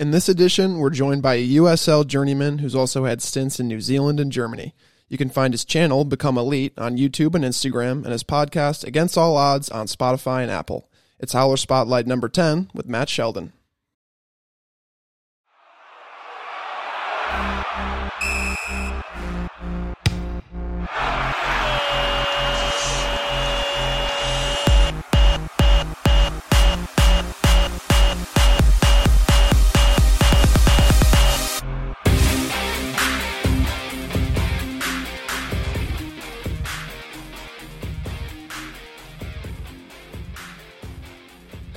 In this edition, we're joined by a USL journeyman who's also had stints in New Zealand and Germany. You can find his channel, Become Elite, on YouTube and Instagram, and his podcast, Against All Odds, on Spotify and Apple. It's Howler Spotlight number 10 with Matt Sheldon.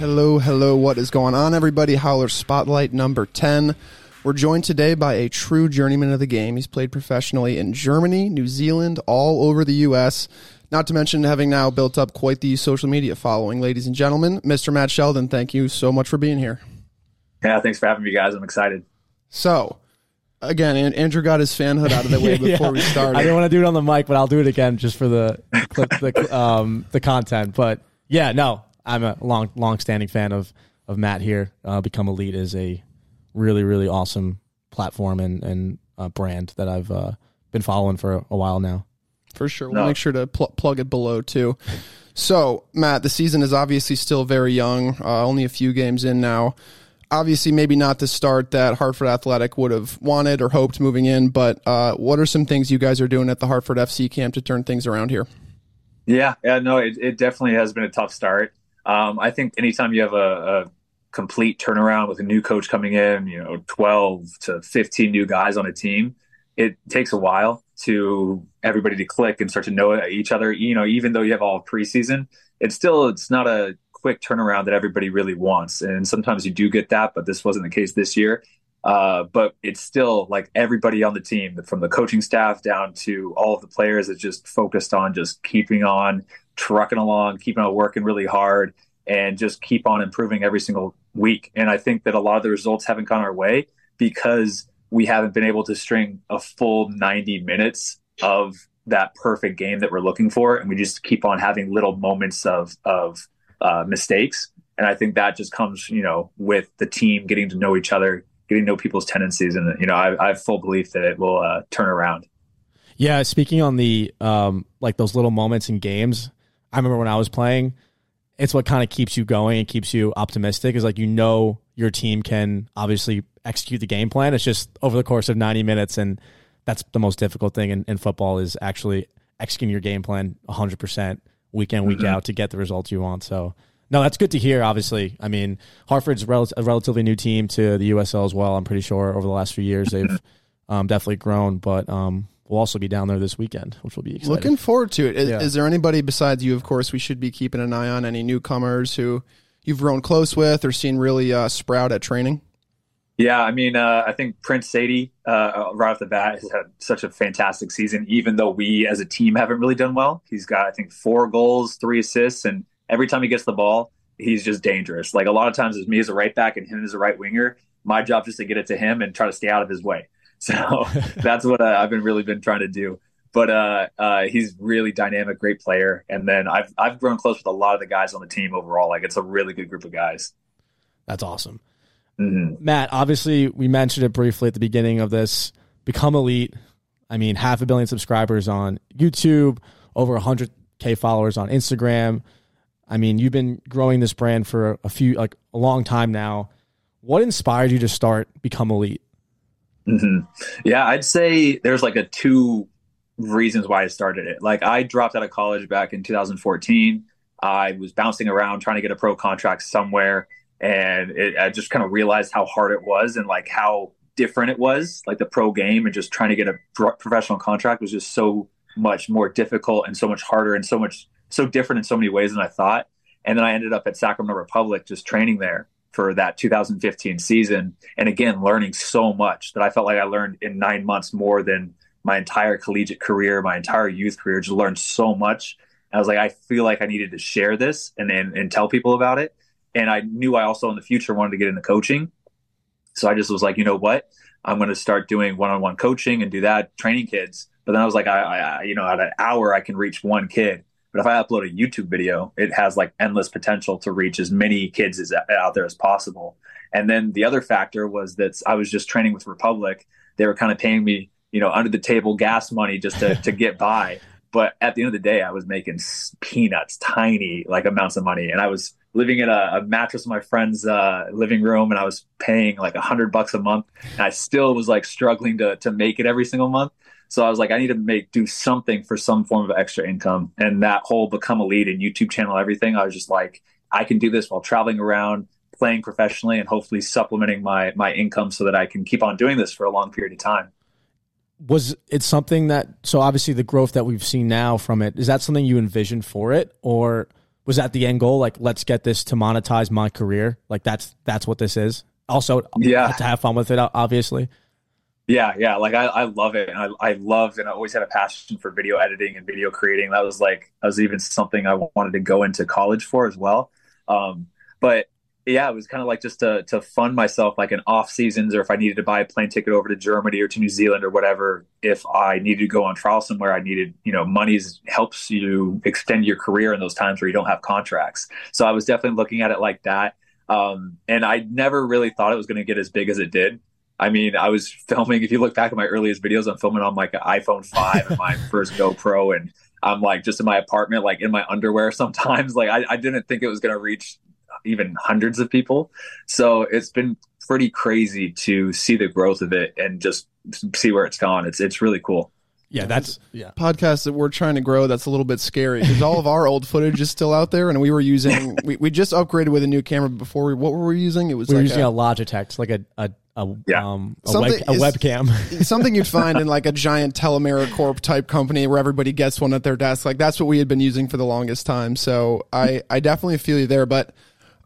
Hello, hello, what is going on, everybody? Howler Spotlight number 10. We're joined today by a true journeyman of the game. He's played professionally in Germany, New Zealand, all over the U.S., not to mention having now built up quite the social media following. Ladies and gentlemen, Mr. Matt Sheldon, thank you so much for being here. Yeah, thanks for having me, guys. I'm excited. So, again, Andrew got his fanhood out of the way before yeah. we started. I didn't want to do it on the mic, but I'll do it again just for the the, um, the content. But yeah, no, I'm a long long standing fan of of Matt here. Uh, Become Elite is a really really awesome platform and and uh, brand that I've uh, been following for a while now. For sure, we'll no. make sure to pl- plug it below too. So, Matt, the season is obviously still very young. Uh, only a few games in now. Obviously, maybe not the start that Hartford Athletic would have wanted or hoped moving in. But uh, what are some things you guys are doing at the Hartford FC camp to turn things around here? Yeah, yeah, no, it, it definitely has been a tough start. Um, I think anytime you have a, a, complete turnaround with a new coach coming in, you know, 12 to 15 new guys on a team, it takes a while to everybody to click and start to know each other. You know, even though you have all preseason, it's still it's not a quick turnaround that everybody really wants. And sometimes you do get that, but this wasn't the case this year. Uh, but it's still like everybody on the team, from the coaching staff down to all of the players, is just focused on just keeping on trucking along, keeping on working really hard, and just keep on improving every single week. And I think that a lot of the results haven't gone our way because we haven't been able to string a full 90 minutes of that perfect game that we're looking for, and we just keep on having little moments of of uh, mistakes. And I think that just comes, you know, with the team getting to know each other, getting to know people's tendencies, and you know, I, I have full belief that it will uh, turn around. Yeah, speaking on the um, like those little moments in games, I remember when I was playing, it's what kind of keeps you going and keeps you optimistic. Is like you know your team can obviously execute the game plan. It's just over the course of ninety minutes, and that's the most difficult thing in, in football is actually executing your game plan hundred percent week in week mm-hmm. out to get the results you want. So no, that's good to hear. Obviously, I mean Hartford's rel- a relatively new team to the USL as well. I'm pretty sure over the last few years they've um, definitely grown, but um, we'll also be down there this weekend, which will be exciting. Looking forward to it. Is, yeah. is there anybody besides you? Of course, we should be keeping an eye on any newcomers who you've grown close with or seen really uh, sprout at training. Yeah, I mean, uh, I think Prince Saydee, uh, right off the bat, has had such a fantastic season. Even though we as a team haven't really done well, he's got I think four goals, three assists, and every time he gets the ball, he's just dangerous. Like a lot of times, it's me as a right back and him as a right winger. My job is to get it to him and try to stay out of his way. So that's what uh, I've been really been trying to do. But uh, uh, he's really dynamic, great player. And then I've I've grown close with a lot of the guys on the team overall. Like it's a really good group of guys. That's awesome. Mm-hmm. Matt, obviously we mentioned it briefly at the beginning of this. Become elite. I mean, half a billion subscribers on YouTube, over 100k followers on Instagram. I mean, you've been growing this brand for a few like a long time now. What inspired you to start Become Elite? Mm-hmm. Yeah, I'd say there's like a two reasons why I started it. Like I dropped out of college back in 2014. I was bouncing around trying to get a pro contract somewhere, and it, I just kind of realized how hard it was and like how different it was. Like the pro game and just trying to get a pro- professional contract was just so much more difficult and so much harder and so much so different in so many ways than I thought. And then I ended up at Sacramento Republic just training there for that 2015 season. And again, learning so much that I felt like I learned in nine months more than my entire collegiate career, my entire youth career, just learned so much. And I was like, I feel like I needed to share this and, and, and tell people about it. And I knew I also in the future wanted to get into coaching. So I just was like, you know what? I'm going to start doing one-on-one coaching and do that, training kids. But then I was like, I, I, you know, at an hour I can reach one kid. But if I upload a YouTube video, it has like endless potential to reach as many kids as out there as possible. And then the other factor was that I was just training with Republic. They were kind of paying me, you know, under the table gas money just to, to get by. But at the end of the day, I was making peanuts, tiny like amounts of money. And I was living in a, a mattress in my friend's uh, living room and I was paying like a hundred bucks a month. And I still was like struggling to, to make it every single month. So I was like, I need to make do something for some form of extra income. And that whole Become Elite and YouTube channel, everything, I was just like, I can do this while traveling around, playing professionally, and hopefully supplementing my my income so that I can keep on doing this for a long period of time. Was it something that so obviously the growth that we've seen now from it, is that something you envisioned for it? Or was that the end goal? Like, let's get this to monetize my career. Like that's that's what this is. Also, yeah, to have fun with it, obviously. Yeah, yeah. Like I, I love it. And I, I love and I always had a passion for video editing and video creating. That was like that was even something I wanted to go into college for as well. Um, but yeah, it was kind of like just to to fund myself like in off seasons or if I needed to buy a plane ticket over to Germany or to New Zealand or whatever. If I needed to go on trial somewhere, I needed, you know, money helps you extend your career in those times where you don't have contracts. So I was definitely looking at it like that. Um, and I never really thought it was going to get as big as it did. I mean, I was filming. If you look back at my earliest videos, I'm filming on like an iPhone five and my first GoPro, and I'm like just in my apartment, like in my underwear. Sometimes, like I, I didn't think it was going to reach even hundreds of people. So it's been pretty crazy to see the growth of it and just see where it's gone. It's it's really cool. Yeah, that's yeah. Podcast that we're trying to grow that's a little bit scary because all of our old footage is still out there, and we were using we, we just upgraded with a new camera before. We, what were we using? It was we were like using a, a Logitech, like a a a, Yeah. um, a, web, a is- webcam. something you'd find in like a giant Telemera Corp type company where everybody gets one at their desk. Like that's what we had been using for the longest time. So I, I definitely feel you there. But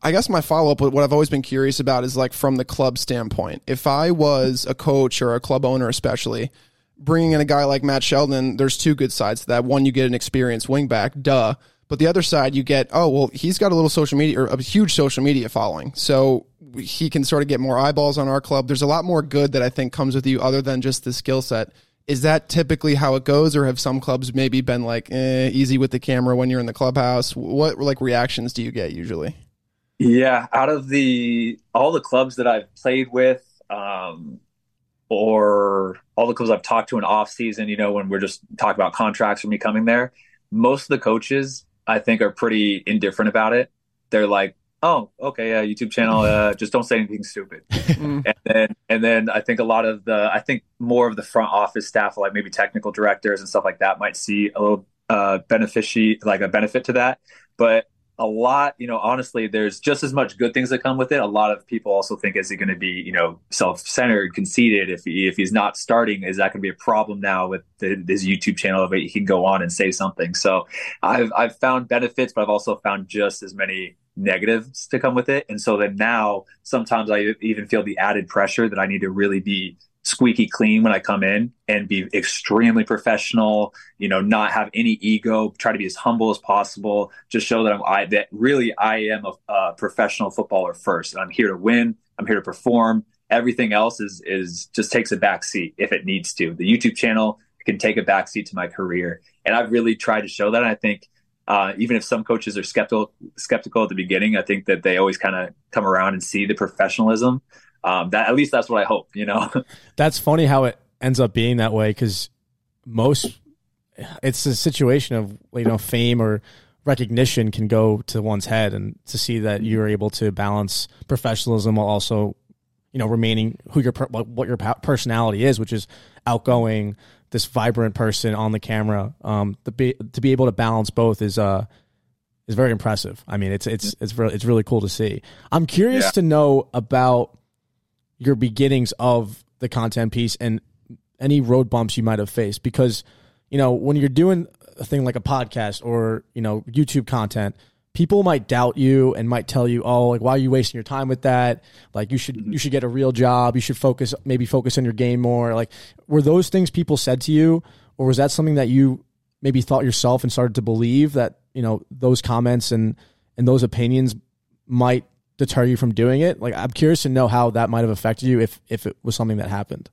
I guess my follow up, what I've always been curious about is like from the club standpoint. If I was a coach or a club owner, especially bringing in a guy like Matt Sheldon, there's two good sides to that. One, you get an experienced wingback, duh. But the other side, you get, oh, well, he's got a little social media or a huge social media following. So he can sort of get more eyeballs on our club. There's a lot more good that I think comes with you other than just the skill set. Is that typically how it goes, or have some clubs maybe been like eh, easy with the camera when you're in the clubhouse? What like reactions do you get usually? Yeah, out of the all the clubs that I've played with, um, or all the clubs I've talked to in off season, you know, when we're just talking about contracts for me coming there, most of the coaches I think are pretty indifferent about it. They're like, "Oh, okay, yeah, YouTube channel, uh, just don't say anything stupid." Mm. and then and then I think a lot of the I think more of the front office staff, like maybe technical directors and stuff like that, might see a little uh, benefici like a benefit to that, but a lot, you know, honestly, there's just as much good things that come with it. A lot of people also think, is he going to be, you know, self-centered, conceited? If he, if he's not starting, is that going to be a problem now with the, his YouTube channel? If he can go on and say something. So I've I've found benefits, but I've also found just as many negatives to come with it. And so then now sometimes I even feel the added pressure that I need to really be squeaky clean when I come in and be extremely professional, you know, not have any ego, try to be as humble as possible, just show that I'm I that really I am a, a professional footballer first. And I'm here to win, I'm here to perform. Everything else is is just takes a back seat if it needs to. The YouTube channel can take a back seat to my career. And I've really tried to show that. And I think uh, even if some coaches are skeptical skeptical at the beginning, I think that they always kind of come around and see the professionalism um, that at least that's what I hope, you know. That's funny how it ends up being that way because most it's a situation of you know fame or recognition can go to one's head, and to see that you're able to balance professionalism while also you know remaining who your what your personality is, which is outgoing, this vibrant person on the camera. Um, the be, to be able to balance both is uh is very impressive. I mean, it's it's it's really it's really cool to see. I'm curious Yeah. to know about your beginnings of the content piece and any road bumps you might have faced. Because you know when you're doing a thing like a podcast or you know YouTube content people might doubt you and might tell you oh like why are you wasting your time with that? Like you should you should get a real job. You should focus maybe focus on your game more. Like were those things people said to you or was that something that you maybe thought yourself and started to believe that you know those comments and and those opinions might deter you from doing it like i'm curious to know how that might have affected you if if it was something that happened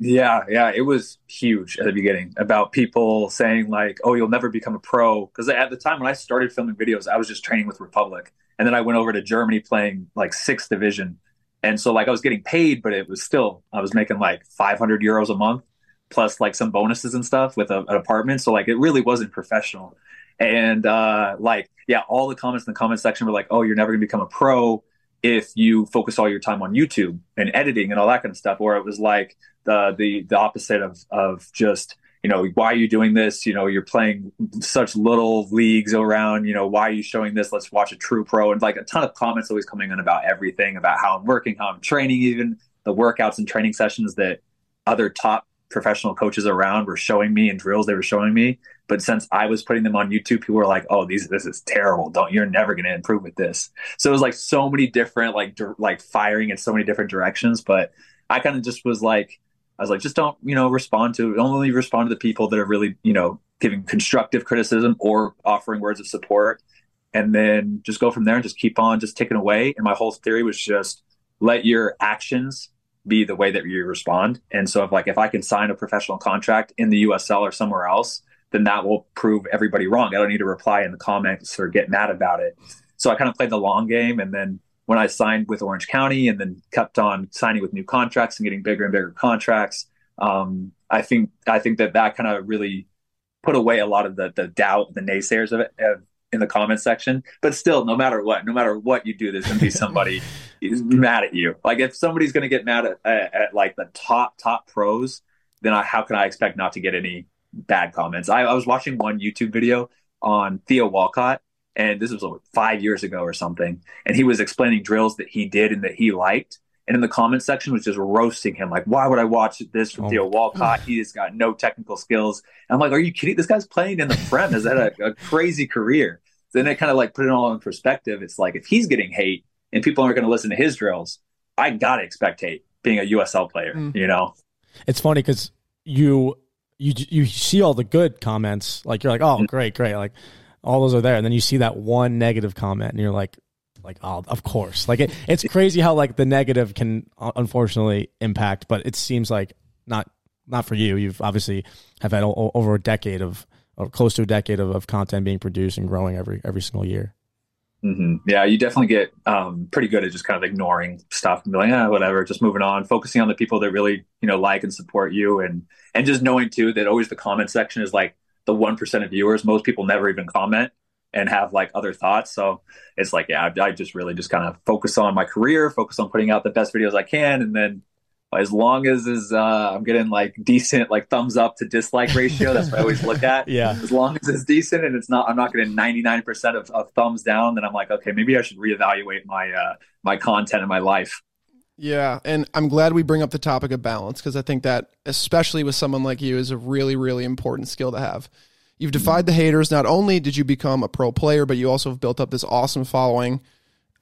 Yeah, yeah, it was huge at the beginning about people saying like, "Oh, you'll never become a pro." Because at the time when I started filming videos, I was just training with Republic, and then I went over to Germany playing like sixth division, And so like I was getting paid, but it was still I was making like 500 euros a month plus like some bonuses and stuff with a, an apartment. So like it really wasn't professional. And uh, like yeah, all the comments in the comment section were like, "Oh, you're never gonna become a pro if you focus all your time on YouTube and editing and all that kind of stuff." Or it was like the the the opposite of of just you know why are you doing this? You know you're playing such little leagues around you know why are you showing this? Let's watch a true pro. And like a ton of comments always coming in about everything about how i'm working how i'm training even the workouts and training sessions that other top professional coaches around were showing me and drills they were showing me but since i was putting them on youtube people were like oh these this is terrible don't you're never going to improve with this so it was like so many different like di- like firing in so many different directions but i kind of just was like I was like, just don't, you know, respond to only respond to the people that are really, you know, giving constructive criticism or offering words of support. And then just go from there and just keep on just ticking away. And my whole theory was just let your actions be the way that you respond. And so if like if I can sign a professional contract in the USL or somewhere else, then that will prove everybody wrong. I don't need to reply in the comments or get mad about it. So I kind of played the long game and then when I signed with Orange County and then kept on signing with new contracts and getting bigger and bigger contracts, um, I think I think that that kind of really put away a lot of the the doubt, the naysayers of it of, in the comment section. But still, no matter what, no matter what you do, there's going to be somebody who's mad at you. Like if somebody's going to get mad at, at, at, like the top top pros, then I, how can I expect not to get any bad comments? I, I was watching one YouTube video on Theo Walcott and this was like five years ago or something. And he was explaining drills that he did and that he liked. And in the comment section was just roasting him, like, why would I watch this from oh. Theo Walcott? He has got no technical skills. And I'm like, are you kidding? This guy's playing in the Prem, has had a, a crazy career. Then it kind of like put it all in perspective. It's like if he's getting hate and people aren't going to listen to his drills, I gotta expect hate being a USL player. Mm. You know, it's funny because you you you see all the good comments, like you're like, oh, mm. great, great, like all those are there, and then you see that one negative comment, and you're like, like oh, of course. Like it, it's crazy how like the negative can unfortunately impact, but it seems like not not for you. You've obviously have had o- over a decade of or close to a decade of, of content being produced and growing every every single year. Mm-hmm. Yeah, you definitely get um, pretty good at just kind of ignoring stuff and be like, ah, whatever, just moving on, focusing on the people that really you know like and support you, and and just knowing too that always the comment section is like the 1% of viewers. Most people never even comment and have like other thoughts. So it's like, yeah, I, I just really just kind of focus on my career, focus on putting out the best videos I can. And then as long as is uh, I'm getting like decent like thumbs up to dislike ratio. That's what I always look at. yeah. As long as it's decent and it's not, I'm not getting 99% of, of thumbs down. Then I'm like, okay, maybe I should reevaluate my uh, my content in my life. Yeah, and I'm glad we bring up the topic of balance because I think that, especially with someone like you, is a really, really important skill to have. You've defied the haters. Not only did you become a pro player, but you also have built up this awesome following.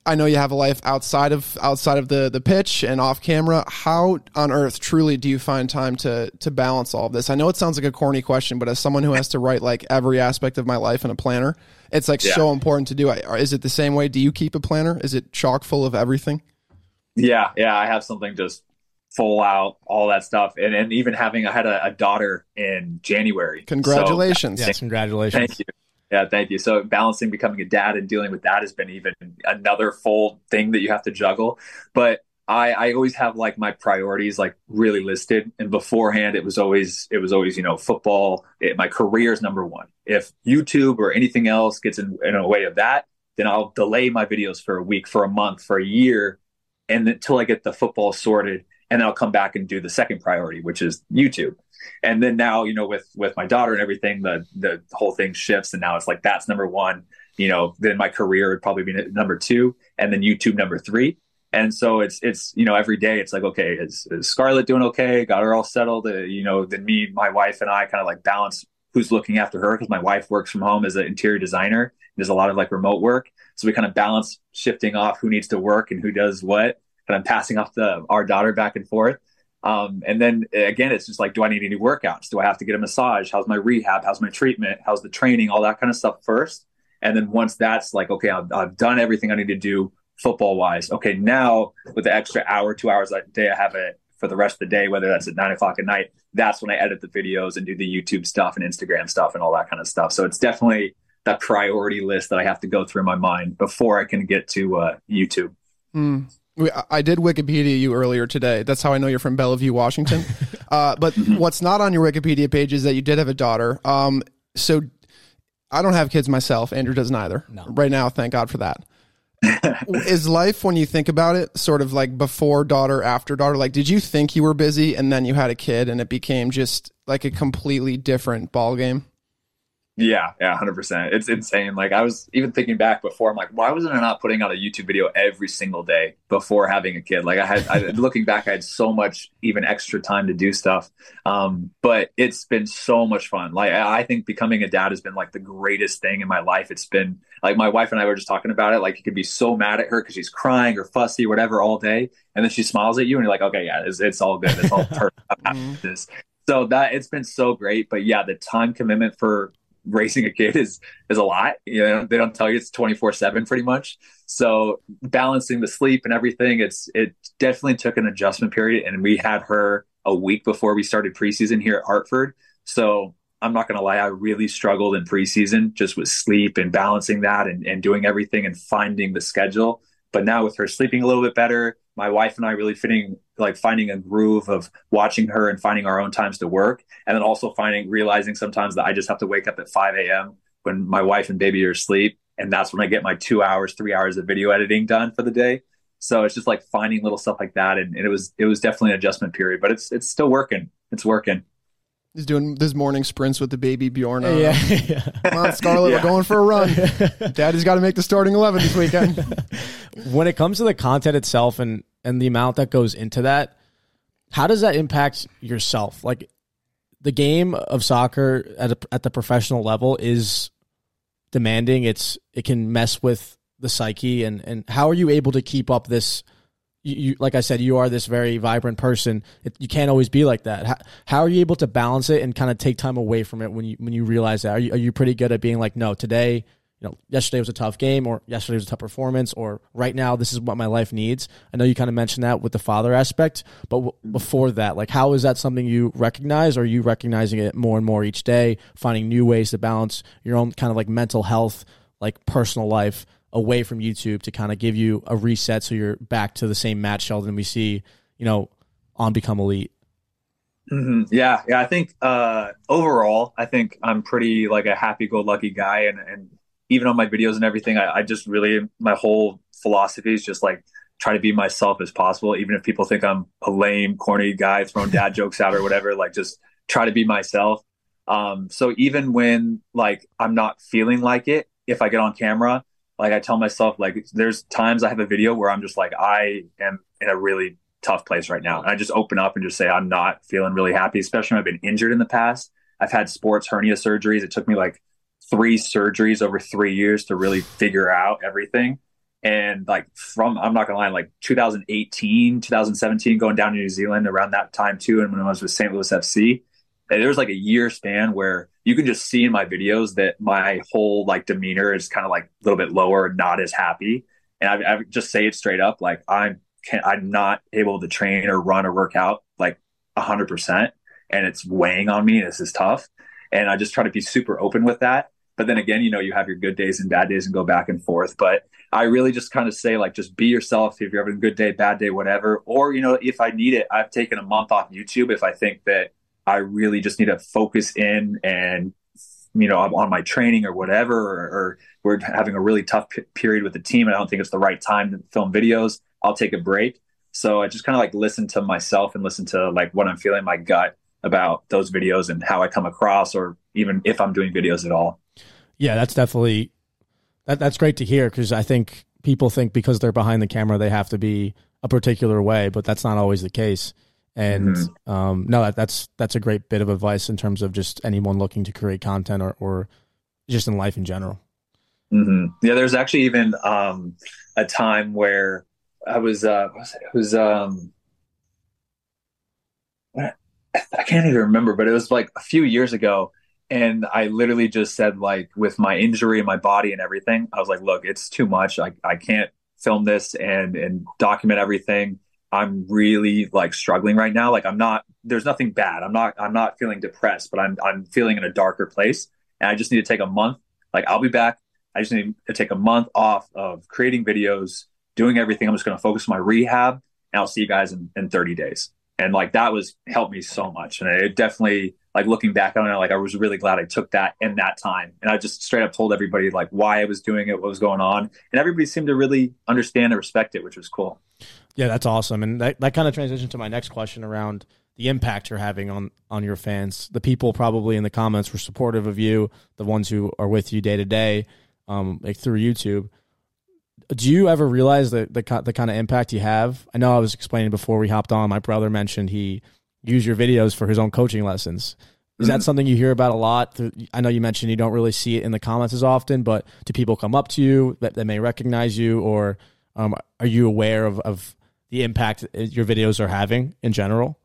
I know you have a life outside of outside of the the pitch and off camera. How on earth truly do you find time to to balance all of this? I know it sounds like a corny question, but as someone who has to write like every aspect of my life in a planner, it's like yeah. so important to do. Is it the same way? Do you keep a planner? Is it chock full of everything? Yeah, yeah, I have something just full out, all that stuff, and and even having I had a, a daughter in January. Congratulations! So, yes, congratulations. Thank you. Yeah, thank you. So balancing becoming a dad and dealing with that has been even another full thing that you have to juggle. But I, I always have like my priorities like really listed, and beforehand it was always it was always you know football. It, my career is number one. If YouTube or anything else gets in, in a way of that, then I'll delay my videos for a week, for a month, for a year and until I get the football sorted, and then I'll come back and do the second priority, which is YouTube. And then now, you know, with with my daughter and everything, the the whole thing shifts, and now it's like that's number one. You know, then my career would probably be number two, and then YouTube number three. And so it's it's you know every day it's like okay is, is Scarlett doing okay? Got her all settled. Uh, you know, then me, my wife, and I kind of like balance who's looking after her because my wife works from home as an interior designer. There's a lot of like remote work, so we kind of balance shifting off who needs to work and who does what kind of passing off the our daughter back and forth. Um, and then again, it's just like, do I need any workouts? Do I have to get a massage? How's my rehab? How's my treatment? How's the training? All that kind of stuff first. And then once that's like, okay, I've, I've done everything I need to do football wise. Okay, now with the extra hour, two hours a day I have it for the rest of the day, whether that's at nine o'clock at night, that's when I edit the videos and do the YouTube stuff and Instagram stuff and all that kind of stuff. So it's definitely that priority list that I have to go through my mind before I can get to uh, YouTube. Mm. I did Wikipedia you earlier today. That's how I know you're from Bellevue, Washington. uh, but what's not on your Wikipedia page is that you did have a daughter. Um, so I don't have kids myself. Andrew doesn't either. No. Right now, thank God for that. is life when you think about it sort of like before daughter after daughter like did you think you were busy and then you had a kid and it became just like a completely different ball game yeah, yeah, hundred percent. It's insane. Like I was even thinking back before. I'm like, why wasn't I not putting out a YouTube video every single day before having a kid? Like I had, I, looking back, I had so much even extra time to do stuff. Um, but it's been so much fun. Like I think becoming a dad has been like the greatest thing in my life. It's been like my wife and I were just talking about it. Like you could be so mad at her because she's crying or fussy or whatever all day, and then she smiles at you, and you're like, okay, yeah, it's, it's all good. It's all perfect. Mm-hmm. So that it's been so great. But yeah, the time commitment for raising a kid is is a lot. You know, they don't tell you it's twenty four seven pretty much. So balancing the sleep and everything, it's it definitely took an adjustment period. And we had her a week before we started preseason here at Hartford. So I'm not gonna lie, I really struggled in preseason just with sleep and balancing that and, and doing everything and finding the schedule. But now with her sleeping a little bit better, my wife and I really fitting like finding a groove of watching her and finding our own times to work, and then also finding realizing sometimes that I just have to wake up at 5 a.m. when my wife and baby are asleep, and that's when I get my two hours, three hours of video editing done for the day. So it's just like finding little stuff like that, and, and it was it was definitely an adjustment period, but it's it's still working. It's working. He's doing this morning sprints with the baby Bjorn. Uh, yeah, yeah. Come on, Scarlett, yeah. we're going for a run. Daddy's got to make the starting eleven this weekend. when it comes to the content itself and and the amount that goes into that, how does that impact yourself? Like the game of soccer at a, at the professional level is demanding. It's it can mess with the psyche and and how are you able to keep up this you, you, like I said, you are this very vibrant person. It, you can't always be like that. How, how, are you able to balance it and kind of take time away from it when you when you realize that? Are you, are you pretty good at being like, no, today, you know, yesterday was a tough game, or yesterday was a tough performance, or right now this is what my life needs. I know you kind of mentioned that with the father aspect, but w- before that, like, how is that something you recognize? Or are you recognizing it more and more each day, finding new ways to balance your own kind of like mental health, like personal life? Away from YouTube to kind of give you a reset so you're back to the same Matt Sheldon we see, you know, on Become Elite. Mm-hmm. Yeah, yeah. I think uh, overall, I think I'm pretty like a happy-go-lucky guy, and and even on my videos and everything, I, I just really my whole philosophy is just like try to be myself as possible, even if people think I'm a lame, corny guy throwing dad jokes out or whatever. Like, just try to be myself. Um, so even when like I'm not feeling like it, if I get on camera, like I tell myself, like there's times I have a video where I'm just like, I am in a really tough place right now. And I just open up and just say, I'm not feeling really happy, especially when I've been injured in the past. I've had sports hernia surgeries. It took me like three surgeries over three years to really figure out everything. And like from, I'm not gonna lie, like 2018, 2017, going down to New Zealand around that time too. And when I was with St. Louis FC, there was like a year span where you can just see in my videos that my whole like demeanor is kind of like a little bit lower, not as happy. And I, I just say it straight up, like I'm can I'm not able to train or run or work out like hundred percent, and it's weighing on me. This is tough, and I just try to be super open with that. But then again, you know, you have your good days and bad days and go back and forth. But I really just kind of say like, just be yourself. If you're having a good day, bad day, whatever. Or you know, if I need it, I've taken a month off YouTube if I think that I really just need to focus in and you know on my training or whatever or, or we're having a really tough p- period with the team and I don't think it's the right time to film videos I'll take a break. So I just kind of like listen to myself and listen to like what I'm feeling my gut about those videos and how I come across or even if I'm doing videos at all. Yeah that's definitely that that's great to hear because I think people think because they're behind the camera they have to be a particular way but that's not always the case and mm-hmm. um, no, that, that's that's a great bit of advice in terms of just anyone looking to create content or, or just in life in general. Mm-hmm. Yeah, there's actually even um, a time where I was uh, was it? it was um, I can't even remember, but it was like a few years ago, and I literally just said like with my injury and my body and everything, I was like, look, it's too much. I I can't film this and and document everything I'm really like struggling right now. Like I'm not there's nothing bad. I'm not I'm not feeling depressed, but I'm I'm feeling in a darker place. And I just need to take a month. Like I'll be back. I just need to take a month off of creating videos, doing everything. I'm just going to focus on my rehab and I'll see you guys in, in 30 days. And like that was helped me so much. And it definitely like looking back on it, like I was really glad I took that in that time. And I just straight up told everybody like why I was doing it, what was going on. And everybody seemed to really understand and respect it, which was cool. Yeah, that's awesome. And that, that kind of transitions to my next question around the impact you're having on on your fans. The people probably in the comments were supportive of you, the ones who are with you day to day, um, like through YouTube. Do you ever realize the, the the kind of impact you have? I know I was explaining before we hopped on. My brother mentioned he used your videos for his own coaching lessons. Is that mm-hmm. something you hear about a lot? I know you mentioned you don't really see it in the comments as often, but do people come up to you that, that may recognize you, or um, are you aware of, of the impact your videos are having in general?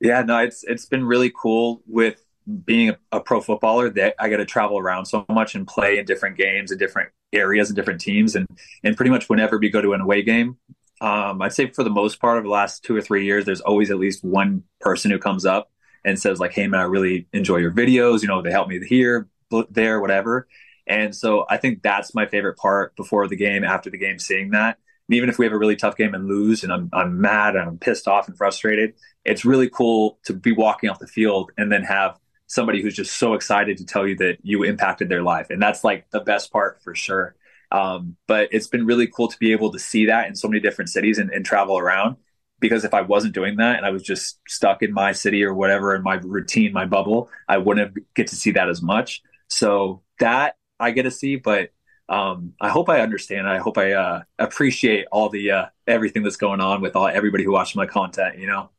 Yeah, no, it's it's been really cool with being a, pro footballer that I got to travel around so much and play in different games and different areas and different teams, and and pretty much whenever we go to an away game, um, I'd say for the most part of the last two or three years, there's always at least one person who comes up and says like, "Hey man, I really enjoy your videos. You know, they help me here, there, whatever." And so I think that's my favorite part before the game, after the game, seeing that even if we have a really tough game and lose and I'm, I'm mad and I'm pissed off and frustrated, it's really cool to be walking off the field and then have somebody who's just so excited to tell you that you impacted their life. And that's like the best part for sure. Um, but it's been really cool to be able to see that in so many different cities and, and travel around. Because if I wasn't doing that and I was just stuck in my city or whatever in my routine, my bubble, I wouldn't get to see that as much. So that I get to see, but um, I hope I understand. I hope I uh, appreciate all the uh, everything that's going on with all everybody who watches my content. You know.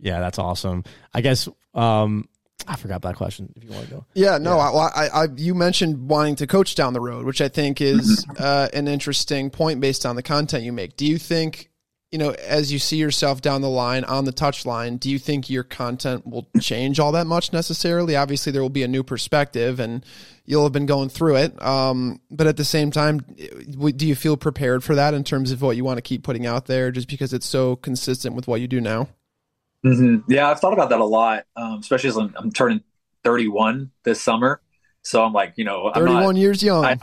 Yeah, that's awesome. I guess um, I forgot that question. If you want to go. Yeah, no, yeah. I, I, I, you mentioned wanting to coach down the road, which I think is uh, an interesting point based on the content you make. Do you think you know, as you see yourself down the line on the touch line, do you think your content will change all that much necessarily? Obviously, there will be a new perspective and you'll have been going through it. Um, but at the same time, do you feel prepared for that in terms of what you want to keep putting out there just because it's so consistent with what you do now? Mm-hmm. Yeah, I've thought about that a lot, um, especially as I'm, I'm, turning 31 this summer. So I'm like, you know, 31 not, years young. I,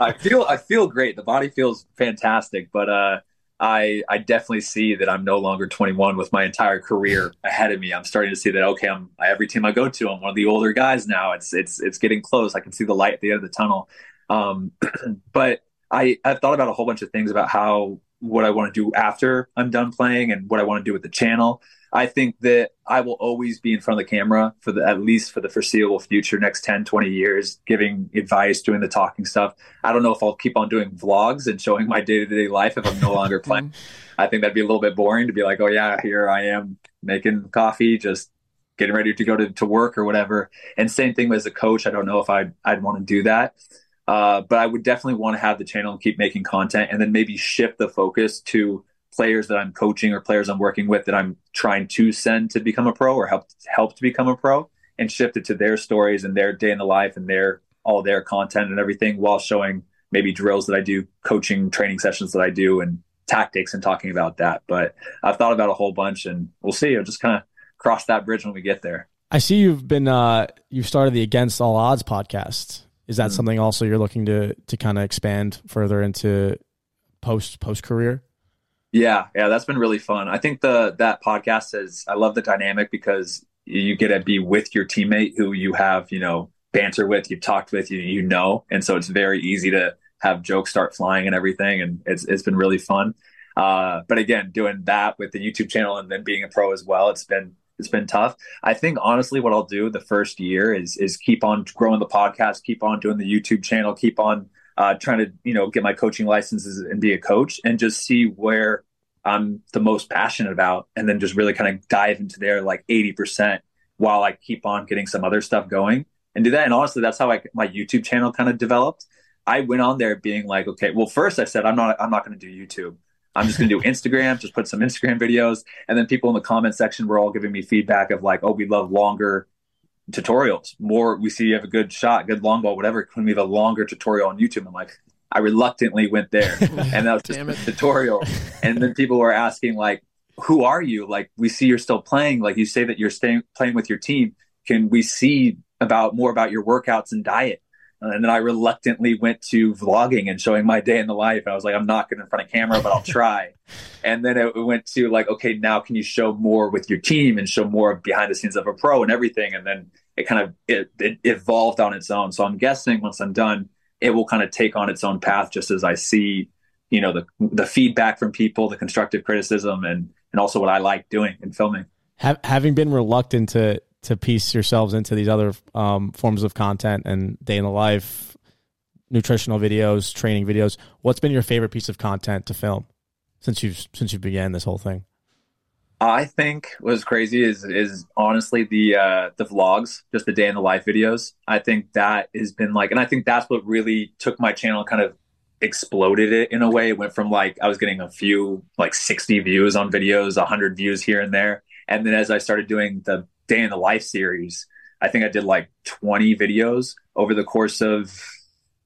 I, feel, I feel great. The body feels fantastic, but, uh, I I definitely see that I'm no longer 21 with my entire career ahead of me. I'm starting to see that okay, I'm every team I go to, I'm one of the older guys now. It's it's it's getting close. I can see the light at the end of the tunnel. Um, but I I've thought about a whole bunch of things about how what I want to do after I'm done playing and what I want to do with the channel. I think that I will always be in front of the camera for the at least for the foreseeable future, next 10, 20 years, giving advice, doing the talking stuff. I don't know if I'll keep on doing vlogs and showing my day to day life if I'm no longer playing. I think that'd be a little bit boring to be like, oh yeah, here I am making coffee, just getting ready to go to, to work or whatever. And same thing as a coach. I don't know if I'd I'd want to do that. Uh, but I would definitely want to have the channel and keep making content and then maybe shift the focus to players that I'm coaching or players I'm working with that I'm trying to send to become a pro or help help to become a pro and shift it to their stories and their day in the life and their all their content and everything while showing maybe drills that I do, coaching training sessions that I do and tactics and talking about that. But I've thought about a whole bunch and we'll see. I'll just kind of cross that bridge when we get there. I see you've been uh you've started the Against All Odds podcast. Is that mm-hmm. something also you're looking to to kind of expand further into post post career? Yeah, yeah, that's been really fun. I think the that podcast is I love the dynamic because you get to be with your teammate who you have, you know, banter with, you've talked with, you you know, and so it's very easy to have jokes start flying and everything, and it's it's been really fun. Uh, but again, doing that with the YouTube channel and then being a pro as well, it's been it's been tough. I think honestly, what I'll do the first year is is keep on growing the podcast, keep on doing the YouTube channel, keep on uh, trying to you know get my coaching licenses and be a coach and just see where I'm the most passionate about, and then just really kind of dive into there like 80% while I keep on getting some other stuff going and do that. And honestly, that's how I, my YouTube channel kind of developed. I went on there being like, okay, well, first I said I'm not I'm not going to do YouTube. I'm just going to do Instagram, just put some Instagram videos, and then people in the comment section were all giving me feedback of like, oh, we love longer tutorials. More, we see you have a good shot, good long ball, whatever. Can we have a longer tutorial on YouTube? I'm like, I reluctantly went there, and that was just a tutorial. And then people were asking like, "Who are you? Like, we see you're still playing. Like, you say that you're staying playing with your team. Can we see about more about your workouts and diet?" Uh, and then I reluctantly went to vlogging and showing my day in the life. I was like, I'm not good in front of camera, but I'll try. and then it went to like, okay, now can you show more with your team and show more behind the scenes of a pro and everything? And then it kind of it, it evolved on its own. So I'm guessing once I'm done, it will kind of take on its own path just as I see, you know, the the feedback from people, the constructive criticism, and and also what I like doing and filming. Having been reluctant to to piece yourselves into these other um, forms of content and day in the life, nutritional videos, training videos. What's been your favorite piece of content to film since you've since you began this whole thing? I think was crazy is is honestly the uh, the vlogs, just the day in the life videos. I think that has been like, and I think that's what really took my channel kind of exploded it in a way. It went from like I was getting a few like 60 views on videos, 100 views here and there, and then as I started doing the day in the life series. I think I did like 20 videos over the course of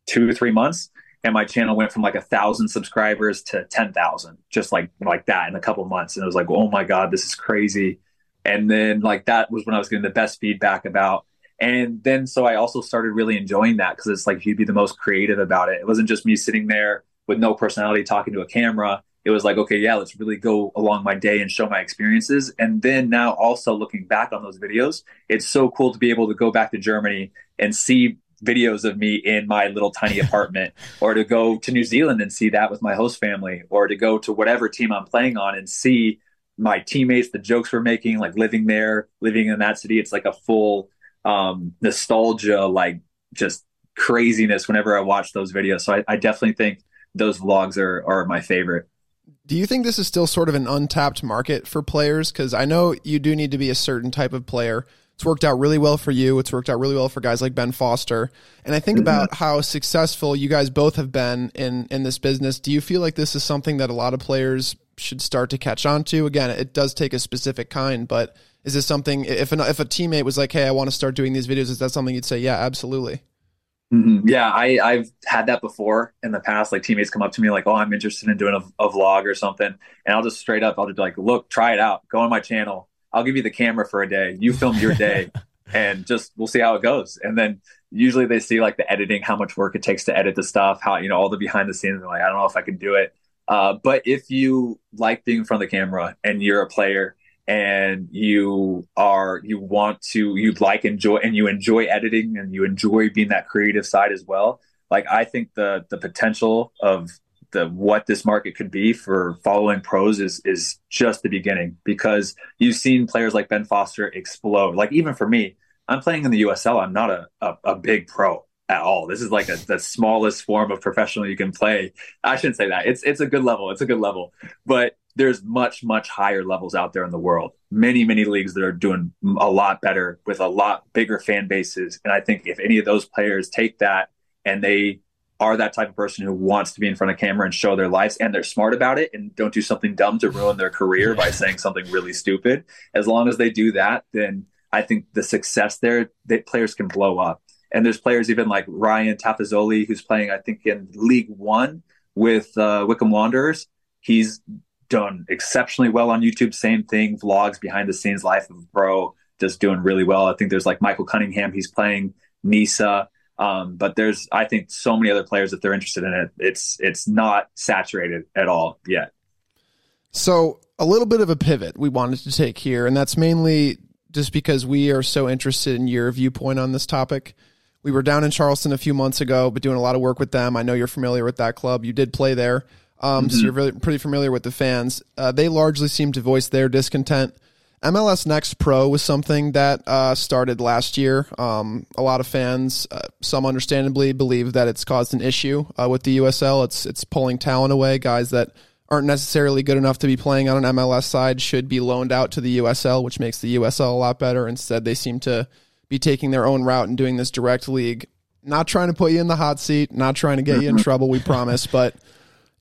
two or three months. And my channel went from like a thousand subscribers to 10,000, just like, like that in a couple months. And it was like, oh my God, this is crazy. And then like that was when I was getting the best feedback about. And then so I also started really enjoying that because it's like you'd be the most creative about it. It wasn't just me sitting there with no personality talking to a camera it was like, okay, yeah, let's really go along my day and show my experiences. And then now also looking back on those videos, it's so cool to be able to go back to Germany and see videos of me in my little tiny apartment or to go to New Zealand and see that with my host family or to go to whatever team I'm playing on and see my teammates, the jokes we're making, like living there, living in that city. It's like a full um, nostalgia, like just craziness whenever I watch those videos. So I, I definitely think those vlogs are, are my favorite. Do you think this is still sort of an untapped market for players? Because I know you do need to be a certain type of player. It's worked out really well for you. It's worked out really well for guys like Ben Foster. And I think mm-hmm. about how successful you guys both have been in in this business. Do you feel like this is something that a lot of players should start to catch on to? Again, it does take a specific kind, but is this something if an, if a teammate was like, "Hey, I want to start doing these videos," is that something you'd say, "Yeah, absolutely"? Mm-hmm. Yeah, I, I've had that before in the past. Like teammates come up to me like, "Oh, I'm interested in doing a, a, vlog or something," and I'll just straight up, I'll just be like, "Look, try it out. Go on my channel. I'll give you the camera for a day. You film your day, and just we'll see how it goes." And then usually they see like the editing, how much work it takes to edit the stuff, how you know all the behind the scenes. They're like, "I don't know if I can do it." Uh, but if you like being in front of the camera and you're a player and you are you want to you like enjoy and you enjoy editing and you enjoy being that creative side as well like i think the the potential of the what this market could be for following pros is is just the beginning because you've seen players like ben foster explode like even for me i'm playing in the usl i'm not a, a, a big pro at all. This is like a, the smallest form of professional you can play. I shouldn't say that. It's it's a good level. It's a good level, but there's much much higher levels out there in the world many many leagues that are doing a lot better with a lot bigger fan bases and i think if any of those players take that and they are that type of person who wants to be in front of camera and show their lives and they're smart about it and don't do something dumb to ruin their career by saying something really stupid as long as they do that then i think the success there that players can blow up and there's players even like ryan tafazolli who's playing i think in league one with uh, wycombe wanderers he's done exceptionally well on YouTube. Same thing, vlogs, behind the scenes, life of a pro, just doing really well. I think there's like Michael Cunningham, he's playing Nisa. Um, but there's, I think, so many other players if they're interested in it. It's it's not saturated at all yet. So a little bit of a pivot we wanted to take here, and that's mainly just because we are so interested in your viewpoint on this topic. We were down in Charleston a few months ago, but doing a lot of work with them. I know you're familiar with that club. You did play there. Um, mm-hmm. So you're really, pretty familiar with the fans. Uh, they largely seem to voice their discontent. MLS Next Pro was something that uh, started last year. Um, a lot of fans, uh, some understandably, believe that it's caused an issue uh, with the USL. It's it's pulling talent away. Guys that aren't necessarily good enough to be playing on an MLS side should be loaned out to the USL, which makes the USL a lot better. Instead, they seem to be taking their own route and doing this direct league. Not trying to put you in the hot seat, not trying to get you in trouble, we promise, but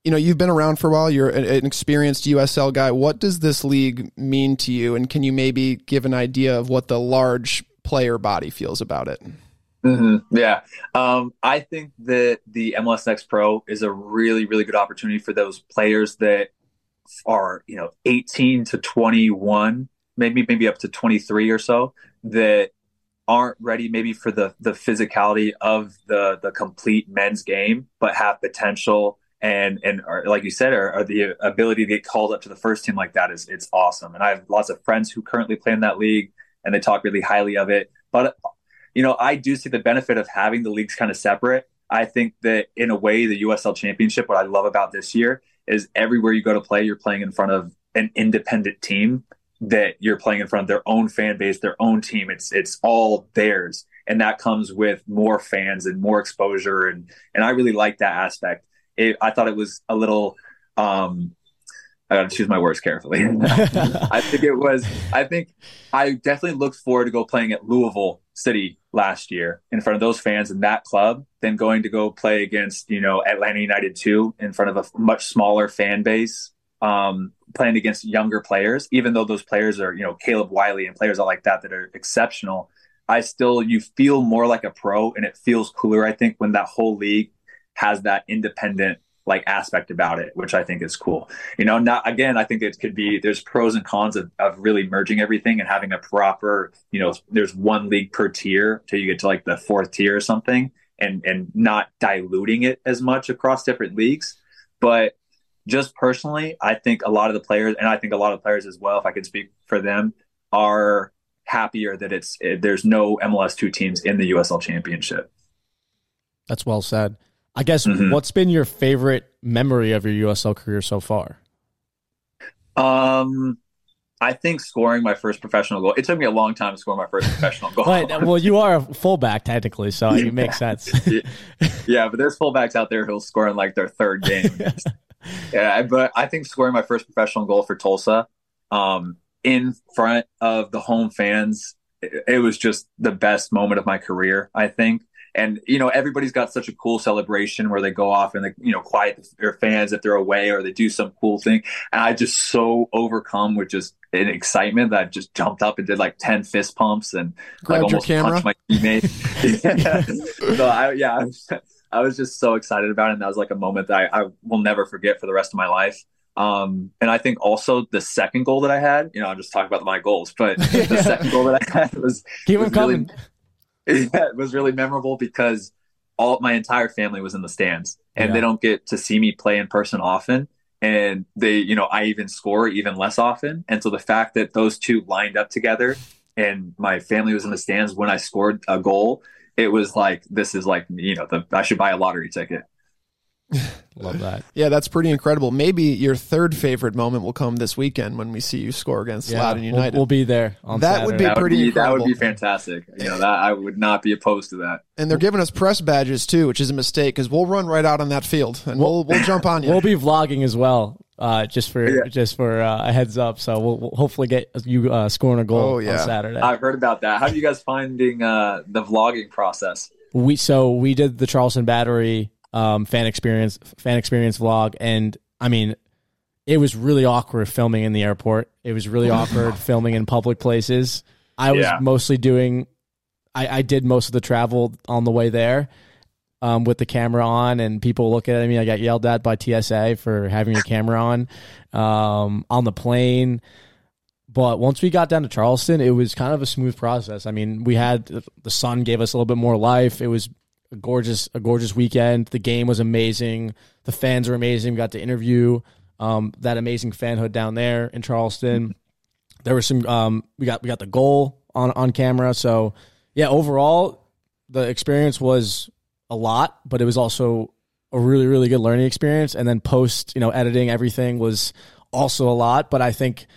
you know, you've been around for a while. You're an experienced USL guy. What does this league mean to you? And can you maybe give an idea of what the large player body feels about it? Mm-hmm. Yeah. Um, I think that the MLS Next Pro is a really, really good opportunity for those players that are, you know, 18 to 21, maybe, maybe up to 23 or so, that aren't ready maybe for the the physicality of the the complete men's game, but have potential and and are, like you said, are, are, the ability to get called up to the first team like that is it's awesome. And I have lots of friends who currently play in that league, and they talk really highly of it. But you know, I do see the benefit of having the leagues kind of separate. I think that in a way, the USL Championship, what I love about this year is everywhere you go to play, you're playing in front of an independent team that you're playing in front of their own fan base, their own team. It's it's all theirs, and that comes with more fans and more exposure, and and I really like that aspect. It, I thought it was a little. Um, I got to choose my words carefully. I think it was. I think I definitely looked forward to go playing at Louisville City last year in front of those fans in that club than going to go play against you know Atlanta United two in front of a much smaller fan base um, playing against younger players, even though those players are, you know, Caleb Wiley and players like that that are exceptional. I still, you feel more like a pro and it feels cooler, I think, when that whole league has that independent like aspect about it, which I think is cool. You know, not again, I think it could be there's pros and cons of, of really merging everything and having a proper, you know, there's one league per tier till you get to like the fourth tier or something and and not diluting it as much across different leagues. But just personally, I think a lot of the players, and I think a lot of players as well, if I could speak for them, are happier that it's it, there's no MLS two teams in the USL Championship. That's well said. I guess mm-hmm. what's been your favorite memory of your USL career so far? Um, I think scoring my first professional goal. It took me a long time to score my first professional goal. well, you are a fullback technically, so yeah. it makes sense. yeah, but there's fullbacks out there who'll score in like their third game yeah, but I think scoring my first professional goal for Tulsa um, in front of the home fans, it, it was just the best moment of my career, I think. And you know, everybody's got such a cool celebration where they go off and they, you know, quiet their fans if they're away or they do some cool thing. And I just so overcome with just an excitement that I just jumped up and did like ten fist pumps and like almost camera. punched my teammate. yeah. so I, yeah, I was, I was just so excited about it. And that was like a moment that I, I will never forget for the rest of my life. Um, and I think also the second goal that I had, you know, I'm just talking about my goals, but the second goal that I had was, Keep was really, yeah, it was really memorable because all my entire family was in the stands and yeah. they don't get to see me play in person often. And they, you know, I even score even less often. And so the fact that those two lined up together and my family was in the stands when I scored a goal, it was like this is like you know the I should buy a lottery ticket. Love that. Yeah, that's pretty incredible. Maybe your third favorite moment will come this weekend when we see you score against yeah, Loudoun United. We'll, we'll, be there. that Saturday. would be that pretty. Would be, that would be fantastic. You know that I would not be opposed to that. And they're giving us press badges too, which is a mistake because we'll run right out on that field and we'll we'll, we'll jump on you. We'll be vlogging as well. Uh, just for yeah. just for uh, a heads up, so we'll, we'll hopefully get you uh, scoring a goal oh, yeah. on Saturday. I've heard about that. How are you guys finding uh, the vlogging process? we so we did the Charleston Battery um, fan experience fan experience vlog, and I mean, it was really awkward filming in the airport. It was really awkward filming in public places. I was yeah. mostly doing, I, I did most of the travel on the way there. Um, with the camera on and people looking at me. I got yelled at by TSA for having a camera on um, on the plane. But once we got down to Charleston, it was kind of a smooth process. I mean, we had the sun gave us a little bit more life. It was a gorgeous, a gorgeous weekend. The game was amazing. The fans were amazing. We got to interview um, that amazing fanhood down there in Charleston. There was some. Um, we got we got the goal on on camera. So yeah, overall, the experience was a lot, but it was also a really really good learning experience. And then post, you know, editing everything was also a lot. But I think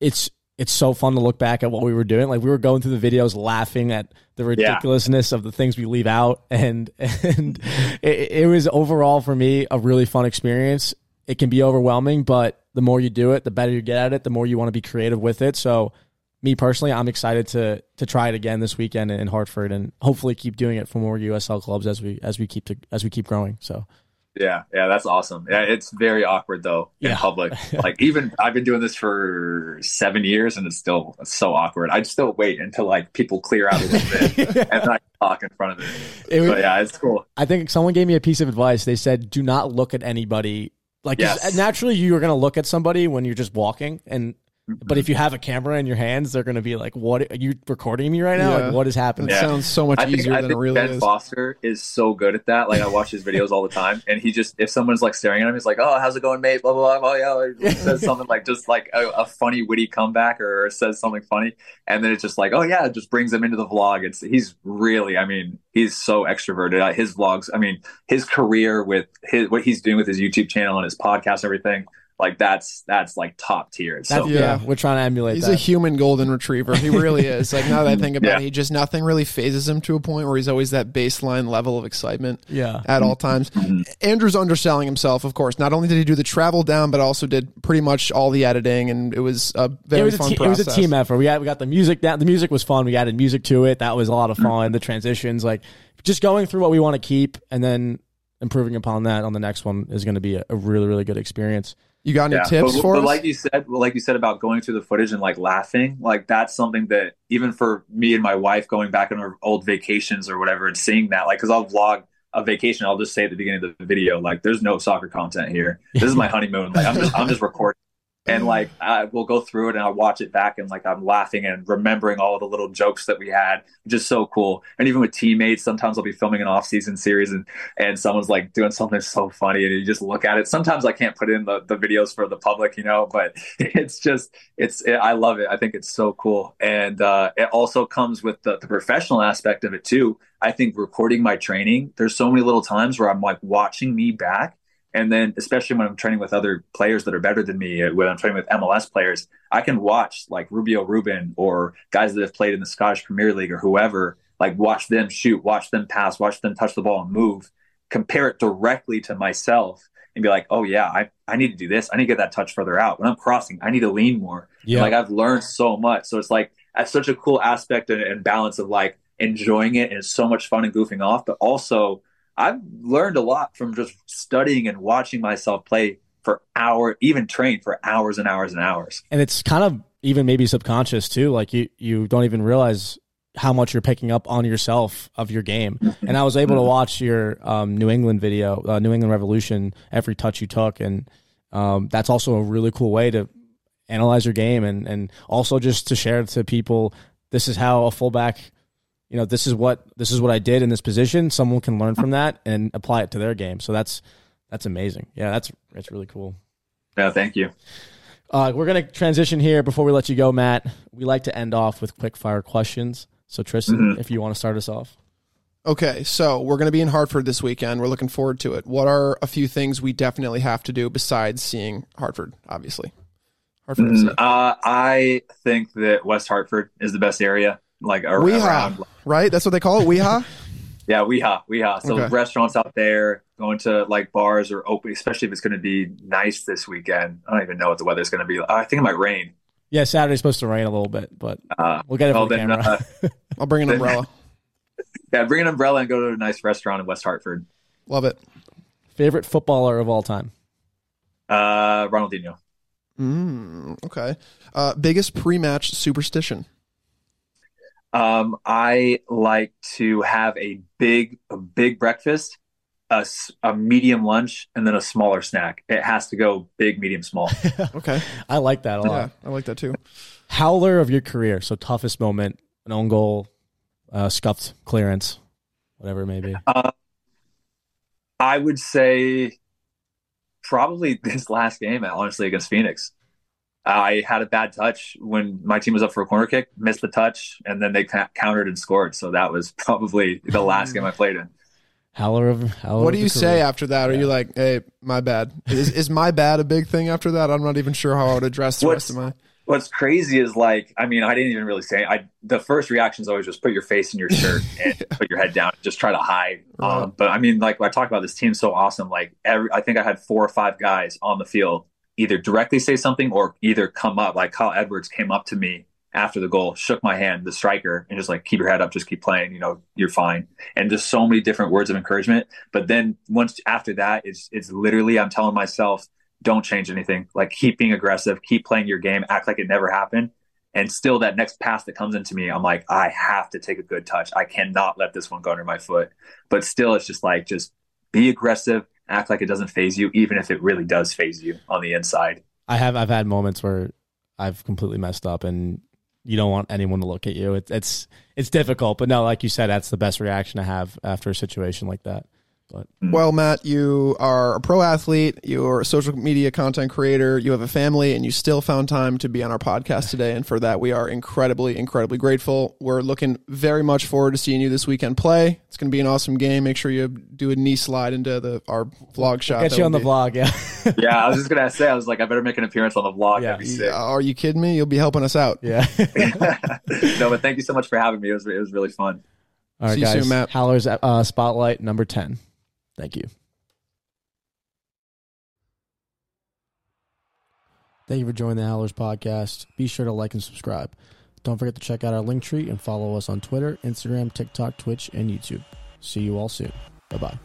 it's it's so fun to look back at what we were doing. Like we were going through the videos, laughing at the ridiculousness yeah. of the things we leave out, and and it, it, was overall for me a really fun experience. It can be overwhelming, but the more you do it, the better you get at it. The more you want to be creative with it. So, me personally, I'm excited to to try it again this weekend in Hartford, and hopefully keep doing it for more USL clubs as we as we keep to as we keep growing. So. Yeah, yeah, that's awesome. Yeah, it's very awkward though in yeah. public. like even I've been doing this for seven years and it's still it's so awkward. I'd still wait until like people clear out a little bit and then I talk in front of them. it was, but yeah, it's cool. I think someone gave me a piece of advice. They said, "Do not look at anybody." Like yes. naturally, you are going to look at somebody when you're just walking, and But if you have a camera in your hands, they're going to be like, "What are you recording me right now? Yeah. Like, what is happening?" It Yeah. sounds so much I think, easier I than think it really Ben is. Foster is so good at that. Like I watch his videos all the time, and he just if someone's like staring at him, he's like, "Oh, how's it going, mate?" Blah blah blah. Oh yeah, or says something like just like a, a funny, witty comeback, or says something funny, and then it's just like, "Oh yeah," it just brings him into the vlog. It's he's really, I mean, he's so extroverted. Uh, His vlogs, I mean, his career with his what he's doing with his YouTube channel and his podcast, and everything. Like that's that's like top tier. So yeah. Yeah. we're trying to emulate He's that. a human golden retriever. He really is. Like now that I think about Yeah. it, he just nothing really phases him to a point where he's always that baseline level of excitement yeah, at all times. Mm-hmm. Andrew's underselling himself, of course. Not only did he do the travel down, but also did pretty much all the editing, and it was a very it was, a fun te- it was a team effort. We had we got the music down. The music was fun. We added music to it. That was a lot of mm-hmm. fun. The transitions, like just going through what we want to keep, and then improving upon that on the next one is going to be a, a really really good experience. You got any Yeah, tips but, for but us? like you said, well, like you said about going through the footage and like laughing, like that's something that even for me and my wife going back on our old vacations or whatever and seeing that, like, because I'll vlog a vacation, I'll just say at the beginning of the video, like, there's no soccer content here. This is my honeymoon. Like, I'm just, I'm just recording. And like I will go through it and I'll watch it back and like I'm laughing and remembering all the little jokes that we had, which is so cool. And even with teammates, sometimes I'll be filming an off season series and and someone's like doing something so funny and you just look at it. Sometimes I can't put in the, the videos for the public, you know, but it's just it's it, I love it. I think it's so cool. And uh, it also comes with the, the professional aspect of it too. I think recording my training, there's so many little times where I'm like watching me back and then, especially when I'm training with other players that are better than me, uh, when I'm training with MLS players, I can watch like Rubio Rubin or guys that have played in the Scottish Premier League or whoever, like watch them shoot, watch them pass, watch them touch the ball and move, compare it directly to myself and be like, oh, yeah, I, I need to do this. I need to get that touch further out. When I'm crossing, I need to lean more. Yeah. Like I've learned so much. So it's like, that's such a cool aspect and, and balance of like enjoying it and it's so much fun and goofing off, but also I've learned a lot from just studying and watching myself play for hour, even train for hours and hours and hours. and it's kind of even maybe subconscious too. Like you you don't even realize how much you're picking up on yourself of your game. And I was able to watch your um, New England video, uh, New England Revolution, every touch you took, and um, that's also a really cool way to analyze your game and and also just to share to people. This is how a fullback. You know, this is what this is what I did in this position. Someone can learn from that and apply it to their game. So that's that's amazing. Yeah, that's that's really cool. No, thank you. Uh, we're going to transition here before we let you go, Matt. We like to end off with quick fire questions. So, Tristan, if you want to start us off. Okay, so we're going to be in Hartford this weekend. We're looking forward to it. What are a few things we definitely have to do besides seeing Hartford? Obviously, Hartford. Mm, Uh, I think that West Hartford is the best area. Like ar- WeHa, around, right? That's what they call it. WeHa. yeah, WeHa, WeHa. So Okay. restaurants out there, going to like bars or open, especially if it's going to be nice this weekend. I don't even know what the weather's going to be. I think it might rain. Yeah, Saturday's supposed to rain a little bit, but Uh, we'll get it well, for the then, camera. uh, I'll bring an umbrella. yeah, bring an umbrella and go to a nice restaurant in West Hartford. Love it. Favorite footballer of all time? Uh, Ronaldinho. Mm, okay. Uh, biggest pre-match superstition. Um, I like to have a big, a big breakfast, a medium lunch, and then a smaller snack. It has to go big, medium, small. Okay. I like that a lot. Yeah, I like that too. Howler of your career. So, toughest moment, an own goal, uh, scuffed clearance, whatever it may be. I would say probably this last game, honestly, against Phoenix. I had a bad touch when my team was up for a corner kick, missed the touch, and then they ca- countered and scored. So that was probably the last game I played in. Howler of Howler What do the you career. say after that? Are you like, hey, my bad? Is is my bad a big thing after that? I'm not even sure how I would address the What's- rest of my. What's crazy is like, I mean, I didn't even really say. It. I the first reaction is always just put your face in your shirt and put your head down, just try to hide. Right. Um, but I mean, like I talked about, this team's so awesome. Like every, I think I had four or five guys on the field either directly say something or either come up. Like Kyle Edwards came up to me after the goal, shook my hand, the striker, and just like keep your head up, just keep playing. You know, you're fine. And just so many different words of encouragement. But then once after that, it's it's literally I'm telling myself don't change anything. Like keep being aggressive, keep playing your game, act like it never happened. And still, that next pass that comes into me, I'm like, I have to take a good touch. I cannot let this one go under my foot. But still, it's just like, just be aggressive, act like it doesn't phase you, even if it really does phase you on the inside. I have I've had moments where I've completely messed up and you don't want anyone to look at you. It, it's it's difficult, but no, like you said, that's the best reaction to have after a situation like that. But Well, Matt, you are a pro athlete, you're a social media content creator, you have a family, and you still found time to be on our podcast today. And for that, we are incredibly, incredibly grateful. We're looking very much forward to seeing you this weekend play. It's going to be an awesome game. Make sure you do a knee slide into the our vlog shot. get you on would the vlog, yeah, yeah, I was just gonna say, I was like, I better make an appearance on the vlog. Yeah. Sick. Yeah, Are you kidding me? You'll be helping us out. yeah. no, but thank you so much for having me. It was it was really fun. All right, See you guys. soon, Matt. Howler's uh, spotlight number ten. Thank you. Thank you for joining the Howlers podcast. Be sure to like and subscribe. Don't forget to check out our Linktree and follow us on Twitter, Instagram, TikTok, Twitch, and YouTube. See you all soon. Bye bye.